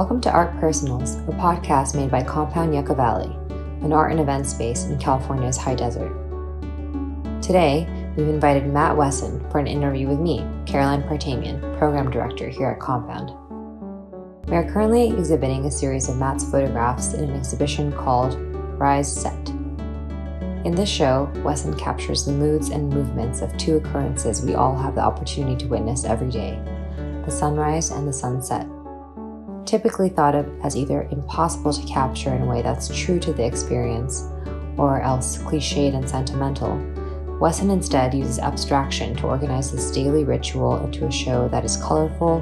Welcome to Art Personals, a podcast made by Compound Yucca Valley, an art and event space in California's high desert. Today, we've invited Matt Wessen for an interview with me, Caroline Partamian, Program Director here at Compound. We are currently exhibiting a series of Matt's photographs in an exhibition called Rise Set. In this show, Wessen captures the moods and movements of two occurrences we all have the opportunity to witness every day the sunrise and the sunset. Typically thought of as either impossible to capture in a way that's true to the experience, or else cliched and sentimental, Wessen instead uses abstraction to organize this daily ritual into a show that is colorful,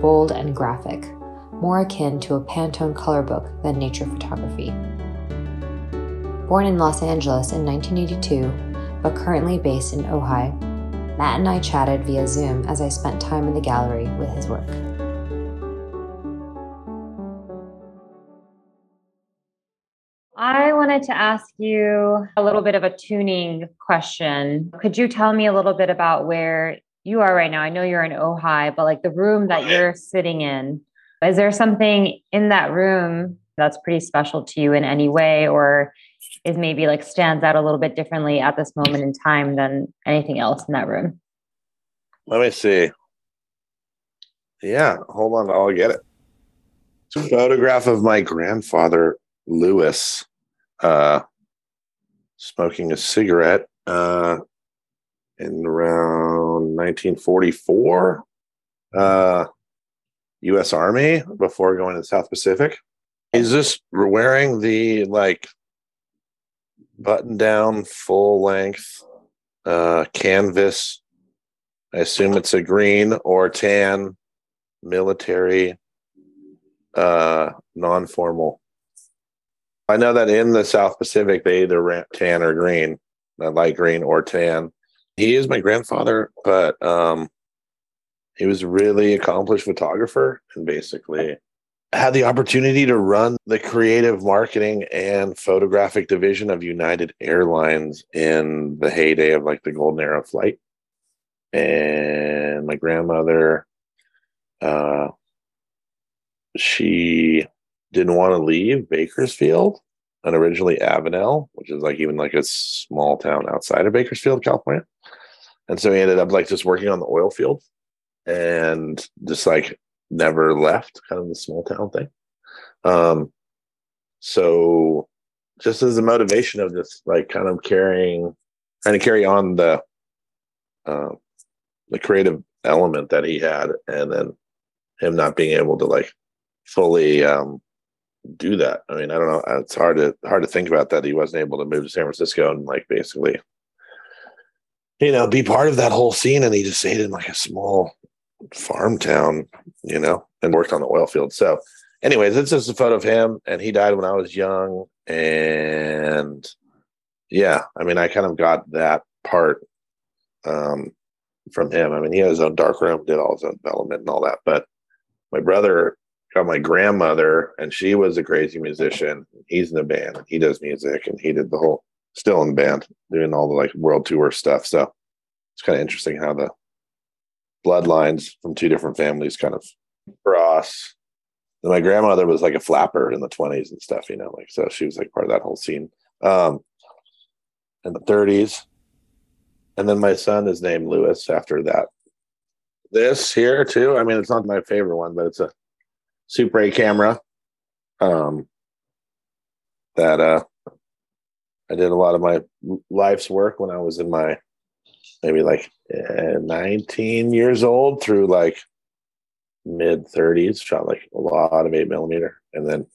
bold, and graphic, more akin to a Pantone color book than nature photography. Born in Los Angeles in 1982, but currently based in Ojai, Matt and I chatted via Zoom as I spent time in the gallery with his work. Wanted to ask you a little bit of a tuning question. Could you tell me a little bit about where you are right now? I know you're in Ojai, but like the room that you're sitting in, is there something in that room that's pretty special to you in any way or is maybe like stands out a little bit differently at this moment in time than anything else in that room? Let me see. Yeah, hold on, I'll get it. It's a photograph of my grandfather, Lewis, uh, smoking a cigarette uh, in around 1944. Uh, U.S. Army before going to the South Pacific. Is this wearing the like button down full length uh, canvas. I assume it's a green or tan military uh, non formal. I know that in the South Pacific, they either rent tan or green, light green or tan. He is my grandfather, but um, he was a really accomplished photographer and basically had the opportunity to run the creative marketing and photographic division of United Airlines in the heyday of like the golden era of flight. And my grandmother, uh, she didn't want to leave Bakersfield and originally Avenel, which is like even like a small town outside of Bakersfield, California. And so he ended up like just working on the oil field and just like never left, kind of the small town thing. Um, so just as a motivation of this, like kind of carrying, trying to carry on the uh, the creative element that he had, and then him not being able to like fully um, do that. I mean, I don't know. It's hard to hard to think about that he wasn't able to move to San Francisco and like basically, you know, be part of that whole scene, and he just stayed in like a small farm town, you know, and worked on the oil field. So, anyways, this is a photo of him, and he died when I was young. And yeah, I mean, I kind of got that part um, from him. I mean, he had his own dark room, did all his own development and all that. But my brother got my grandmother, and she was a crazy musician. He's in the band, he does music, and he did the whole still in the band, doing all the like world tour stuff. So it's kind of interesting how the bloodlines from two different families kind of cross. And my grandmother was like a flapper in the 20s and stuff, you know, like so she was like part of that whole scene. Um in the 30s. And then my son is named Lewis after that. This here too, I mean it's not my favorite one, but it's a Super 8 camera. Um that uh I did a lot of my life's work when I was in my maybe like uh, 19 years old through like mid 30s shot like a lot of 8 millimeter and then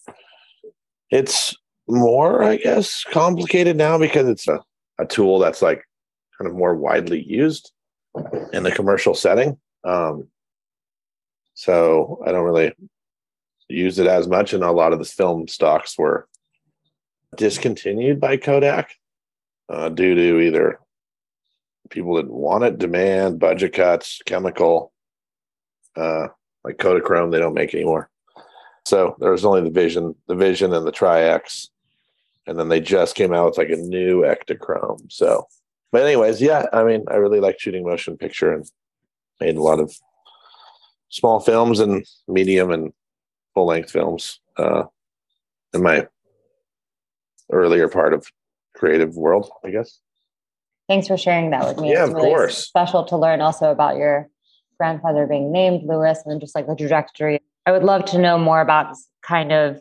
it's more i guess complicated now because it's a, a tool that's like kind of more widely used in the commercial setting um, so i don't really use it as much and a lot of the film stocks were discontinued by kodak uh, due to either people didn't want it, demand, budget cuts, chemical, uh, like Kodachrome, they don't make anymore. So there was only the Vision, the Vision, and the Tri-X, and then they just came out with like a new Ektachrome. So, but anyways, yeah, I mean, I really like shooting motion picture and made a lot of small films and medium and full length films uh, in my earlier part of creative world, I guess. Thanks for sharing that with me. Yeah, it's of really course. Special to learn also about your grandfather being named Lewis and then just like the trajectory. I would love to know more about kind of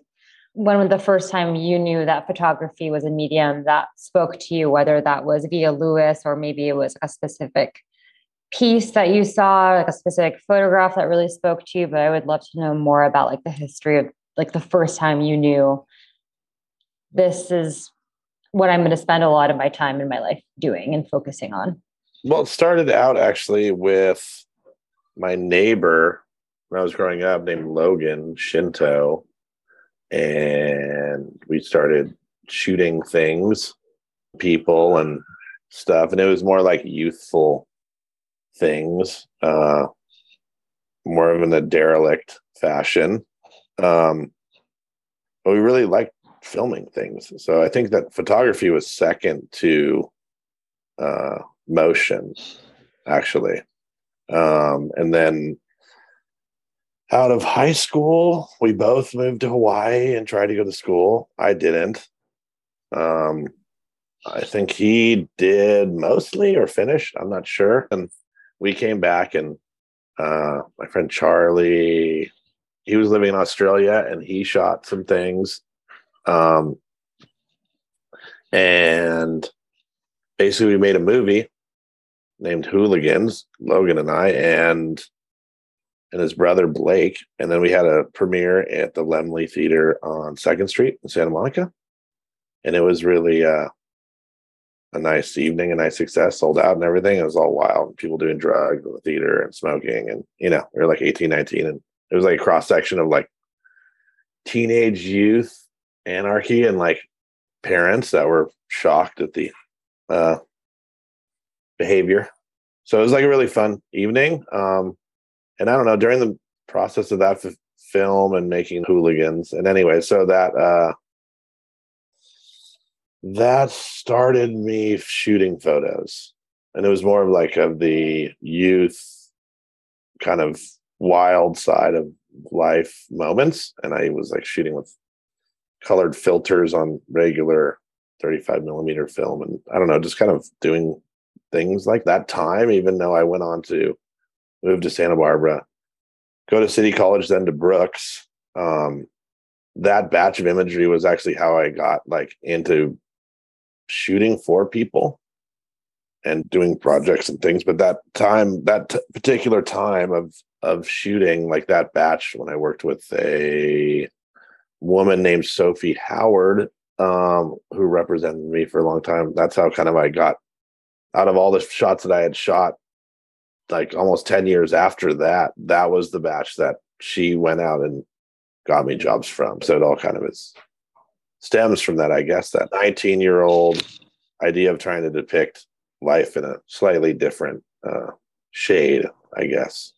when was the first time you knew that photography was a medium that spoke to you, whether that was via Lewis or maybe it was a specific piece that you saw, like a specific photograph that really spoke to you. But I would love to know more about like the history of like the first time you knew this is what I'm going to spend a lot of my time in my life doing and focusing on. Well, it started out actually with my neighbor when I was growing up named Logan Shinto. And we started shooting things, people and stuff. And it was more like youthful things, uh, more of in a derelict fashion. Um, but we really liked filming things. So I think that photography was second to uh, motion, actually. Um, and then out of high school, we both moved to Hawaii and tried to go to school. I didn't. Um, I think he did mostly or finished. I'm not sure. And we came back, and uh, my friend Charlie, he was living in Australia and he shot some things. Um, and basically, we made a movie named Hooligans, Logan and I, and and his brother Blake. And then we had a premiere at the Laemmle Theater on Second Street in Santa Monica, and it was really uh, a nice evening, a nice success, sold out and everything. It was all wild, people doing drugs in the theater and smoking, and you know, we were like 18, 19, and it was like a cross section of like teenage youth anarchy and like parents that were shocked at the uh, behavior. So it was like a really fun evening. Um, and I don't know during the process of that f- film and making hooligans. And anyway, so that uh, that started me shooting photos, and it was more of like of the youth kind of wild side of life moments. And I was like shooting with colored filters on regular 35 millimeter film and i don't know just kind of doing things like that time even though i went on to move to santa barbara go to city college then to brooks um, that batch of imagery was actually how i got like into shooting for people and doing projects and things but that time that t- particular time of of shooting like that batch when i worked with a woman named Sophie Howard, um, who represented me for a long time. That's how kind of I got out of all the shots that I had shot, like almost 10 years after that, that was the batch that she went out and got me jobs from. So it all kind of is stems from that, I guess, that 19 year old idea of trying to depict life in a slightly different uh, shade, I guess.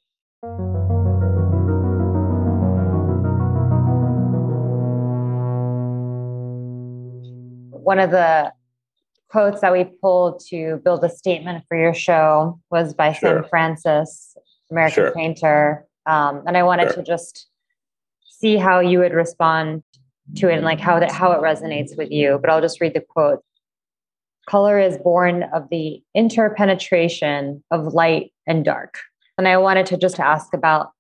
one of the quotes that we pulled to build a statement for your show was by sure. Sam Francis, American sure. painter. Um, and I wanted sure. to just see how you would respond to it and like how that how it resonates with you. But I'll just read the quote. Color is born of the interpenetration of light and dark. And I wanted to just ask about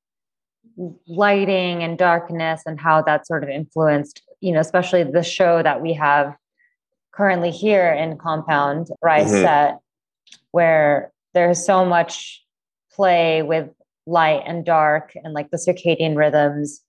lighting and darkness and how that sort of influenced, you know, especially the show that we have currently here in Compound Rise mm-hmm. Set, where there's so much play with light and dark and like the circadian rhythms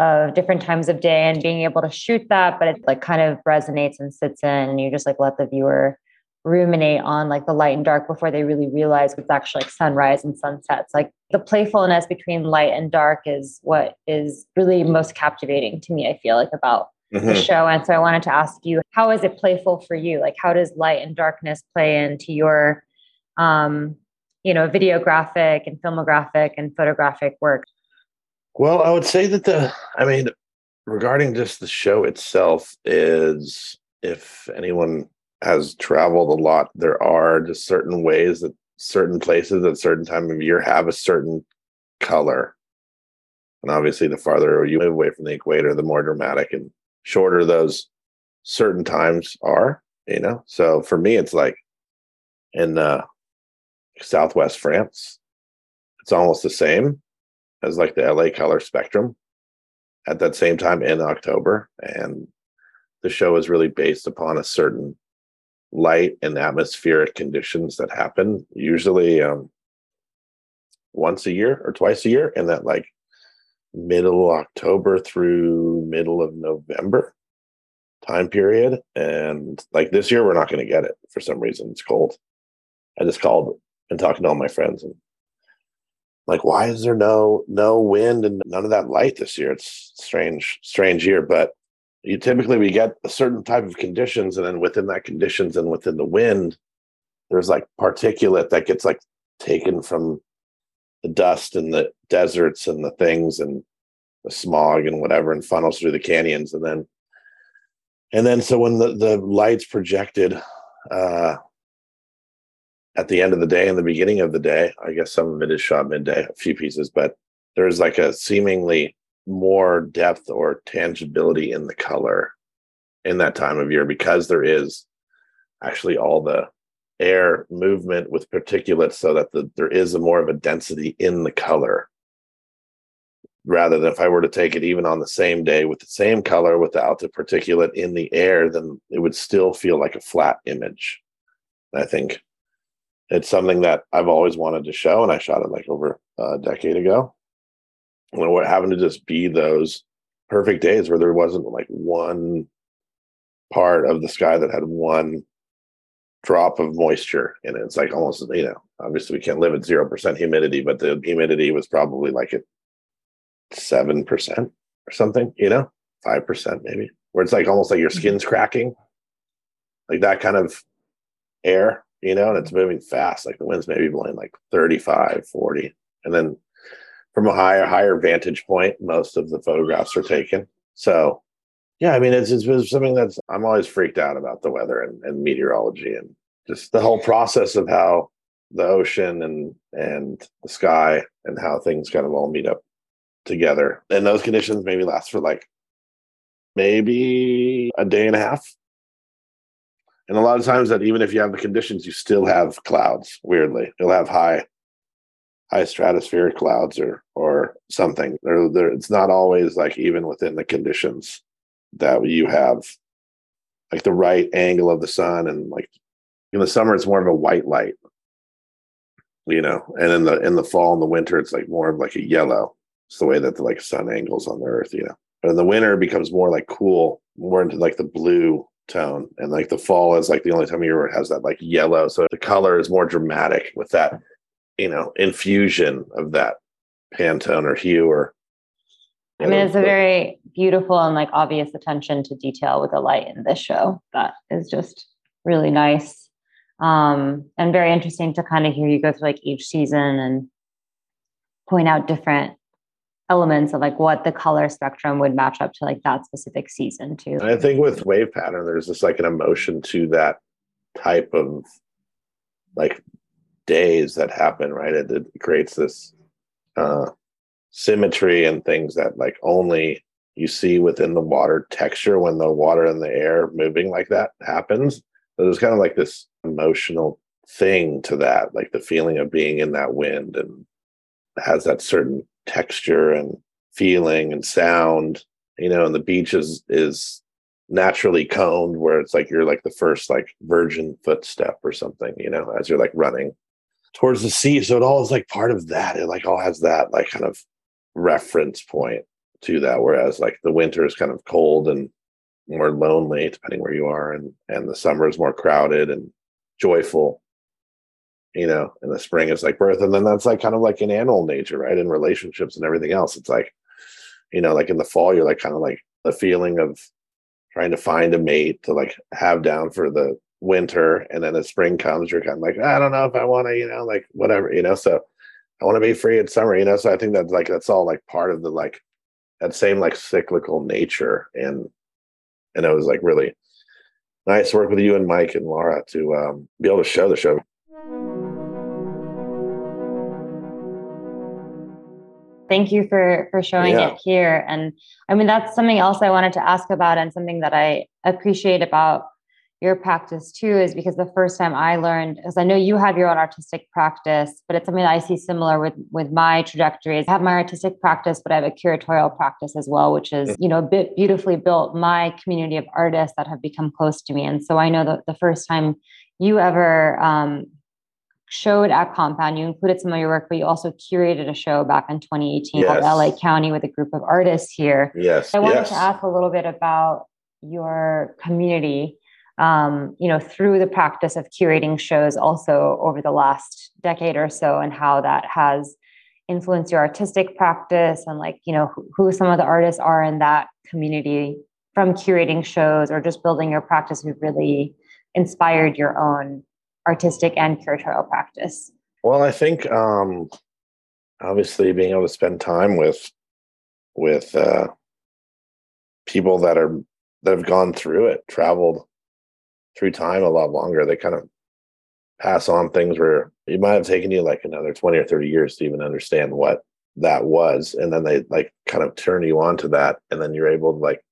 of different times of day and being able to shoot that, but it like kind of resonates and sits in and you just like let the viewer ruminate on like the light and dark before they really realize it's actually like sunrise and sunsets. Like the playfulness between light and dark is what is really most captivating to me, I feel like about mm-hmm. the show. And so I wanted to ask you, how is it playful for you? Like, how does light and darkness play into your, um, you know, videographic and filmographic and photographic work? Well, I would say that the, I mean, regarding just the show itself, is if anyone has traveled a lot, there are just certain ways that certain places at certain time of year have a certain color And obviously, the farther you move away from the equator, the more dramatic and shorter those certain times are, you know? So for me, it's like in uh, Southwest France, it's almost the same as like the LA color spectrum at that same time in October. And the show is really based upon a certain light and atmospheric conditions that happen usually um, once a year or twice a year in that like middle October through middle of November time period. And like this year, we're not going to get it for some reason. It's cold. I just called and talking to all my friends and like, why is there no no wind and none of that light this year? It's strange, strange year. But you typically we get a certain type of conditions, and then within that conditions and within the wind, there's like particulate that gets like taken from the dust and the deserts and the things and the smog and whatever and funnels through the canyons and then and then so when the the lights projected uh at the end of the day and the beginning of the day i guess some of it is shot midday a few pieces but there's like a seemingly more depth or tangibility in the color in that time of year because there is actually all the air movement with particulates so that the, there is a more of a density in the color rather than if I were to take it even on the same day with the same color without the particulate in the air, then it would still feel like a flat image. I think it's something that I've always wanted to show, and I shot it like over a decade ago. And what happened to just be those perfect days where there wasn't like one part of the sky that had one drop of moisture in it. It's like almost, you know, obviously we can't live at 0% humidity, but the humidity was probably like at 7% or something, you know, 5% maybe, where it's like almost like your mm-hmm. skin's cracking, like that kind of air, you know, and it's moving fast. Like the wind's maybe blowing like 35, 40. And then from a higher, higher vantage point, most of the photographs are taken. So yeah, I mean, it's, it's something that's I'm always freaked out about the weather and, and meteorology and just the whole process of how the ocean and and the sky and how things kind of all meet up together. And those conditions maybe last for like maybe a day and a half. And a lot of times that even if you have the conditions, you still have clouds, weirdly. You'll have high high stratospheric clouds or or something. There, there it's not always like even within the conditions that you have like the right angle of the sun and like in the summer it's more of a white light you know and in the in the fall and the winter it's like more of like a yellow it's the way that the like sun angles on the earth you know but in the winter it becomes more like cool more into like the blue tone. And like the fall is like the only time of year where it has that like yellow. So the color is more dramatic with that you know infusion of that pantone or hue or I mean, it's a very beautiful and like obvious attention to detail with the light in this show. That is just really nice. Um, and very interesting to kind of hear you go through like each season and point out different elements of like what the color spectrum would match up to like that specific season too. And I think with wave pattern, there's just like an emotion to that type of like days that happen, right? It, it creates this uh symmetry and things that like only you see within the water texture when the water and the air moving like that happens. So there's kind of like this emotional thing to that, like the feeling of being in that wind and has that certain texture and feeling and sound, you know, and the beach is is naturally coned where it's like you're like the first like virgin footstep or something, you know, as you're like running towards the sea. So it all is like part of that. It like all has that like kind of reference point to that. Whereas like the winter is kind of cold and more lonely, depending where you are, and and the summer is more crowded and joyful. You know, in the spring is like birth, and then that's like kind of like in animal nature, right? In relationships and everything else, it's like, you know, like in the fall, you're like kind of like the feeling of trying to find a mate to like have down for the winter, and then as spring comes, you're kind of like, I don't know if I want to, you know, like whatever, you know. So I want to be free in summer, you know. So I think that's like that's all like part of the like that same like cyclical nature, and and it was like really nice to work with you and Mike and Laura to um, be able to show the show. Thank you for for showing yeah. it here. And I mean, that's something else I wanted to ask about, and something that I appreciate about your practice too is because the first time I learned, because I know you have your own artistic practice, but it's something that I see similar with with my trajectories. I have my artistic practice, but I have a curatorial practice as well, which is, you know, a bit beautifully built my community of artists that have become close to me. And so I know that the first time you ever um, showed at Compound, you included some of your work, but you also curated a show back in 2018 yes. called LA County with a group of artists here. Yes. I wanted yes. to ask a little bit about your community um, you know, through the practice of curating shows also over the last decade or so, and how that has influenced your artistic practice and like, you know, who, who some of the artists are in that community from curating shows or just building your practice who really inspired your own artistic and curatorial practice? Well, I think um, obviously being able to spend time with with uh, people that are that have gone through it, traveled through time a lot longer. They kind of pass on things where it might have taken you like another 20 or 30 years to even understand what that was. And then they like kind of turn you on to that. And then you're able to like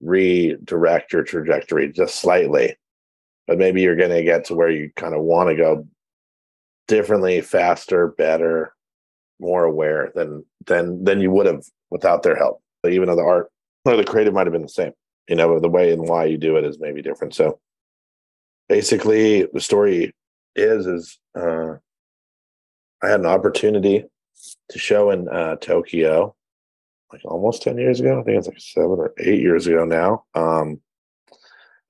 redirect your trajectory just slightly. But maybe you're going to get to where you kind of want to go differently, faster, better, more aware than than than you would have without their help. But even though the art or the creative might have been the same, you know, the way and why you do it is maybe different. So basically the story is is uh, I had an opportunity to show in uh, Tokyo like almost 10 years ago. I think it's like seven or eight years ago now. Um,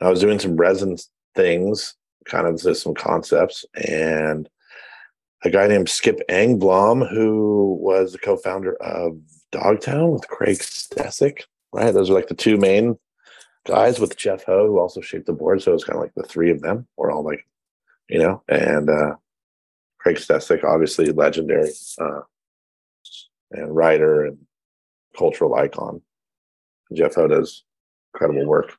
I was doing some resin things, kind of just some concepts, and a guy named Skip Engblom, who was the co-founder of Dogtown with Craig Stecyk, right? Those are like the two main guys with Jeff Ho, who also shaped the board. So it was kind of like the three of them were all like, you know, and uh, Craig Stecyk, obviously legendary uh, and writer and cultural icon. Jeff Ho does incredible work.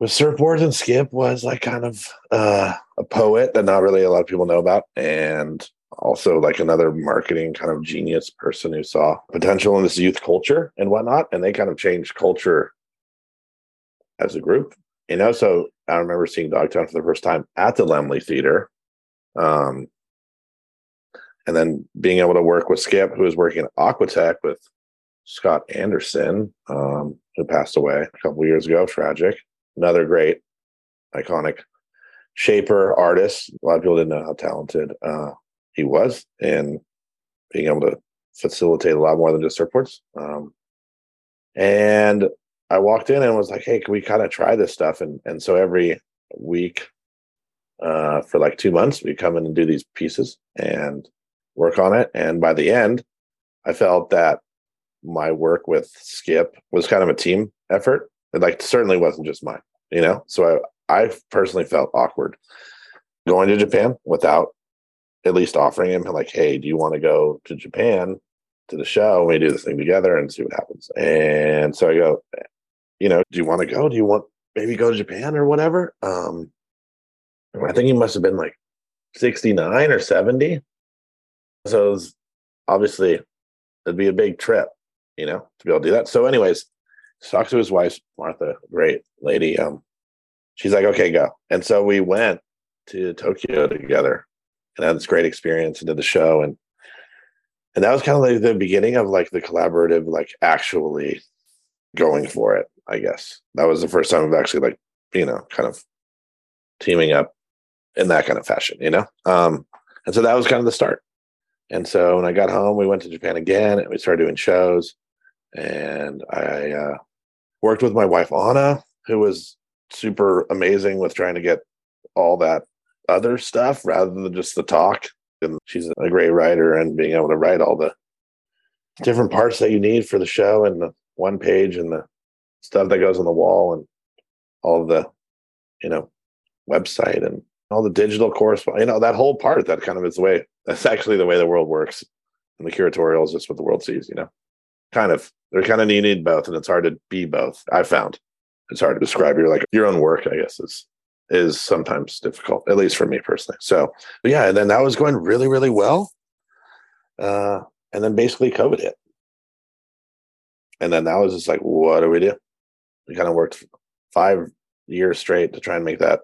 With surfboards and Skip was like kind of uh, a poet that not really a lot of people know about, and also like another marketing kind of genius person who saw potential in this youth culture and whatnot, and they kind of changed culture as a group. You know, so I remember seeing Dogtown for the first time at the Laemmle Theater. Um, and then being able to work with Skip, who was working at Aquatech with Scott Anderson, um, who passed away a couple years ago, tragic. Another great, iconic shaper artist. A lot of people didn't know how talented uh, he was, and being able to facilitate a lot more than just surfboards. Um, and I walked in and was like, "Hey, can we kind of try this stuff?" And and so every week, uh, for like two months, we come in and do these pieces and work on it. And by the end, I felt that my work with Skip was kind of a team effort. It like certainly wasn't just mine, you know. So I I personally felt awkward going to Japan without at least offering him like, "Hey, do you want to go to Japan?" to the show we do this thing together and see what happens and so i go you know, do you want to go? Do you want maybe go to Japan or whatever? Um, I think he must have been like 69 or 70. So it was obviously it'd be a big trip, you know, to be able to do that. So, anyways, talked to his wife, Martha, great lady. Um, she's like, okay, go. And so we went to Tokyo together and had this great experience and did the show. And and that was kind of like the beginning of like the collaborative, like actually going for it. I guess that was the first time I've actually like you know kind of teaming up in that kind of fashion, you know. Um, and so that was kind of the start. And so when I got home, we went to Japan again, and we started doing shows. And I uh, worked with my wife Anna, who was super amazing with trying to get all that other stuff rather than just the talk. And she's a great writer, and being able to write all the different parts that you need for the show and the one page and the stuff that goes on the wall and all the, you know, website and all the digital correspondence, you know, that whole part that kind of is the way that's actually the way the world works. And the curatorial is just what the world sees, you know. Kind of they're kind of you need both, and it's hard to be both. I found it's hard to describe your like your own work, I guess, is is sometimes difficult, at least for me personally. So yeah, and then that was going really, really well. Uh and then basically COVID hit. And then that was just like, what do we do? We kind of worked five years straight to try and make that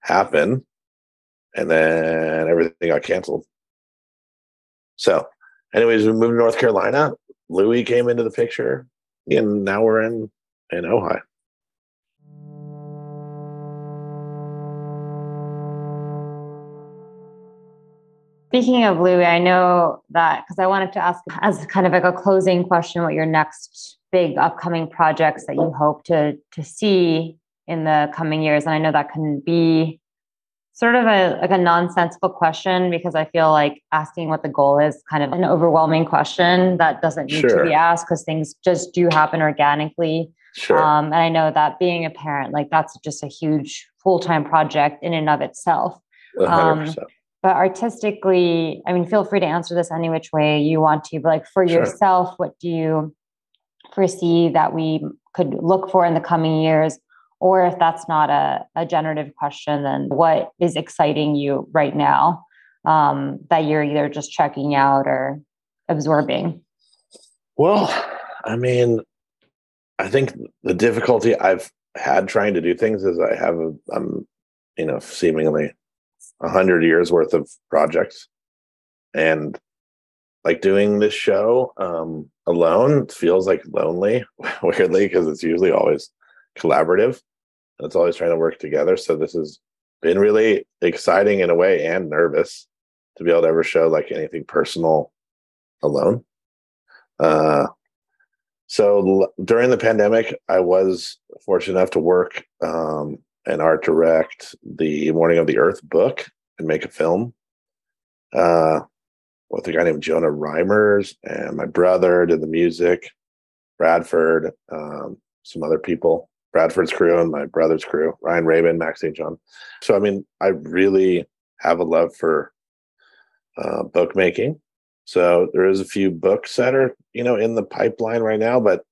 happen. And then everything got canceled. So, anyways, we moved to North Carolina. Louis came into the picture, and now we're in in Ojai. Speaking of Louis, I know that because I wanted to ask as kind of like a closing question what your next big upcoming projects that you hope to to see in the coming years. And I know that can be sort of a like a nonsensical question because I feel like asking what the goal is kind of an overwhelming question that doesn't need sure. to be asked because things just do happen organically. Sure. Um, and I know that being a parent, like that's just a huge full time project in and of itself. 100%. Um, but artistically i mean feel free to answer this any which way you want to but like for sure. yourself what do you foresee that we could look for in the coming years or if that's not a, a generative question then what is exciting you right now um, that you're either just checking out or absorbing? Well i mean i think the difficulty i've had trying to do things is i have a, i'm you know seemingly a hundred years worth of projects. And like doing this show um alone feels like lonely weirdly because it's usually always collaborative it's always trying to work together so this has been really exciting in a way and nervous to be able to ever show like anything personal alone uh so l- during the pandemic i was fortunate enough to work um and art direct the Morning of the Earth book and make a film. Uh, with a guy named Jonah Reimers, and my brother did the music. Bradford, um, some other people, Bradford's crew and my brother's crew, Ryan Rabin, Maxine John. So, I mean, I really have a love for uh, bookmaking. So there is a few books that are, you know, in the pipeline right now, but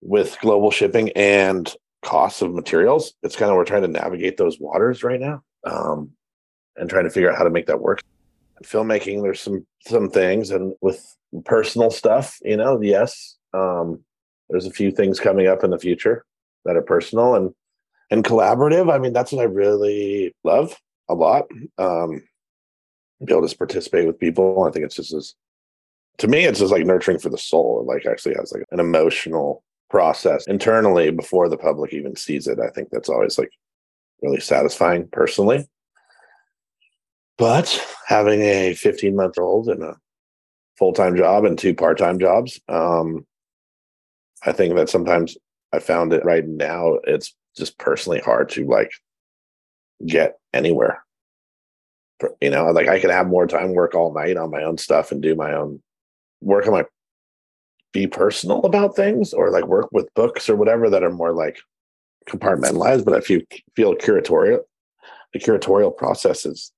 with global shipping and costs of materials. It's kind of we're trying to navigate those waters right now, um, and trying to figure out how to make that work. filmmaking, there's some some things, and with personal stuff, you know, yes, um, there's a few things coming up in the future that are personal and and collaborative. I mean, that's what I really love a lot. Um, be able to participate with people. I think it's just as to me, it's just like nurturing for the soul. It like actually has like an emotional process internally before the public even sees it. I think that's always like really satisfying personally. But having a 15 month old and a full time job and two part time jobs, um, I think that sometimes I found it right now, it's just personally hard to like get anywhere. You know, like I can have more time, work all night on my own stuff and do my own work on my be personal about things or like work with books or whatever that are more like compartmentalized, but if you feel curatorial, the curatorial process is,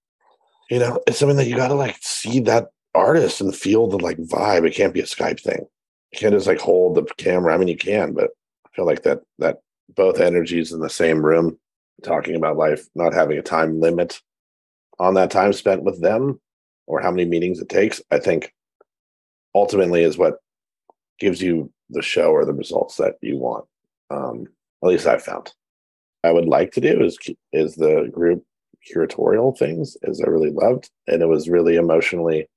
you know, it's something that you got to like see that artist and feel the like vibe. It can't be a Skype thing. You can't just like hold the camera. I mean, you can, but feel like that, that both energies in the same room talking about life, not having a time limit on that time spent with them or how many meetings it takes, I think ultimately is what gives you the show or the results that you want. Um, at least I've found. I would like to do is is the group curatorial things, as I really loved, and it was really emotionally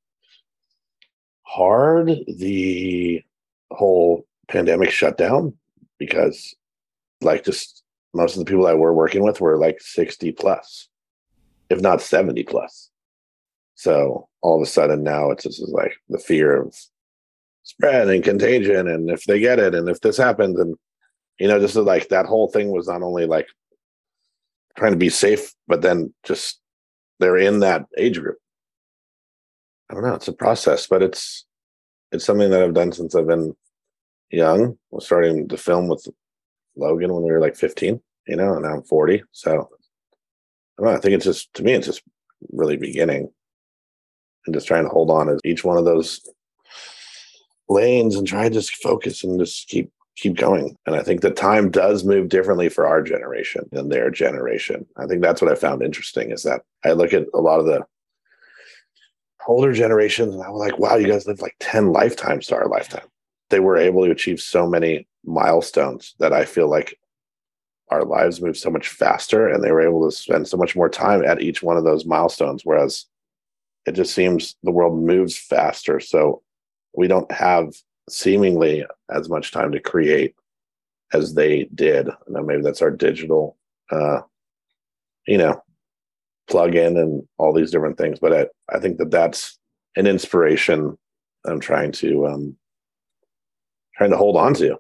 hard. The whole pandemic shutdown because, like, just most of the people I were working with were like sixty plus, if not seventy plus. So all of a sudden now it's just like the fear of spread and contagion and if they get it and if this happens and you know just like that whole thing was not only like trying to be safe but then just they're in that age group i don't know it's a process but it's it's something that i've done since i've been young was starting to film with logan when we were like 15 you know and now i'm 40 so i don't know i think it's just to me it's just really beginning and just trying to hold on as each one of those lanes and try to just focus and just keep keep going. And I think the time does move differently for our generation than their generation. I think that's what I found interesting is that I look at a lot of the older generations, and i'm like, wow, you guys lived like 10 lifetimes to our lifetime. They were able to achieve so many milestones that I feel like our lives move so much faster and they were able to spend so much more time at each one of those milestones. Whereas it just seems the world moves faster. So we don't have seemingly as much time to create as they did. And maybe that's our digital, uh, you know, plug in and all these different things. But I, I think that that's an inspiration I'm trying to um, trying to hold on to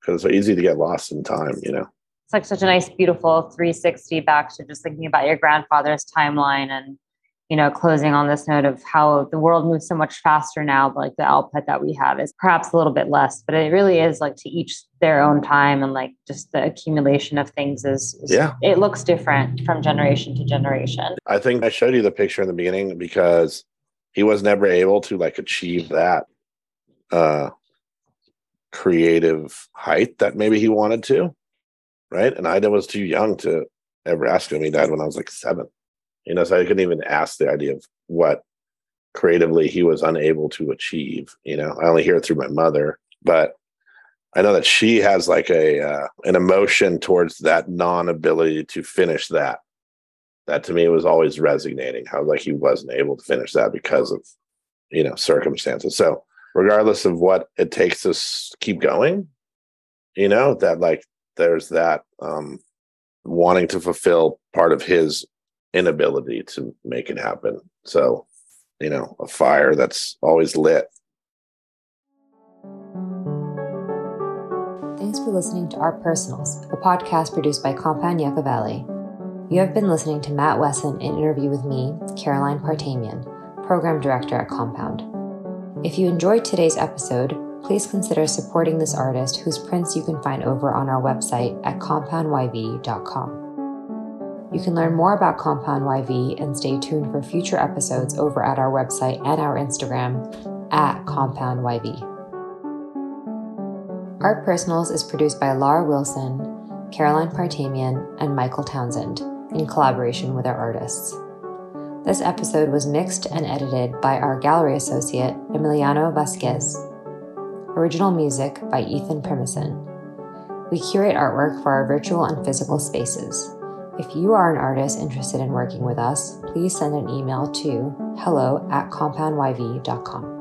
because it's so easy to get lost in time, you know. It's like such a nice, beautiful 360 back to just thinking about your grandfather's timeline and you know, closing on this note of how the world moves so much faster now, but like the output that we have is perhaps a little bit less, but it really is like to each their own time and like just the accumulation of things is, is yeah, it looks different from generation to generation. I think I showed you the picture in the beginning because he was never able to like achieve that uh creative height that maybe he wanted to. Right. And Ida was too young to ever ask him. He died when I was like seven. You know, so I couldn't even ask the idea of what creatively he was unable to achieve. You know, I only hear it through my mother, but I know that she has like a uh, an emotion towards that non-ability to finish that. That to me was always resonating. How like he wasn't able to finish that because of you know circumstances. So regardless of what it takes to keep going, you know that like there's that um wanting to fulfill part of his inability to make it happen. So, you know, a fire that's always lit. Thanks for listening to Art Personals, a podcast produced by Compound Yucca Valley. You have been listening to Matt Wessen in interview with me, Caroline Partamian, Program Director at Compound. If you enjoyed today's episode, please consider supporting this artist whose prints you can find over on our website at compoundyv.com. You can learn more about Compound YV and stay tuned for future episodes over at our website and our Instagram at Compound YV. Art Personals is produced by Laura Wilson, Caroline Partamian, and Michael Townsend in collaboration with our artists. This episode was mixed and edited by our gallery associate, Emiliano Vasquez. Original music by Ethan Primison. We curate artwork for our virtual and physical spaces. If you are an artist interested in working with us, please send an email to hello at compoundyv.com.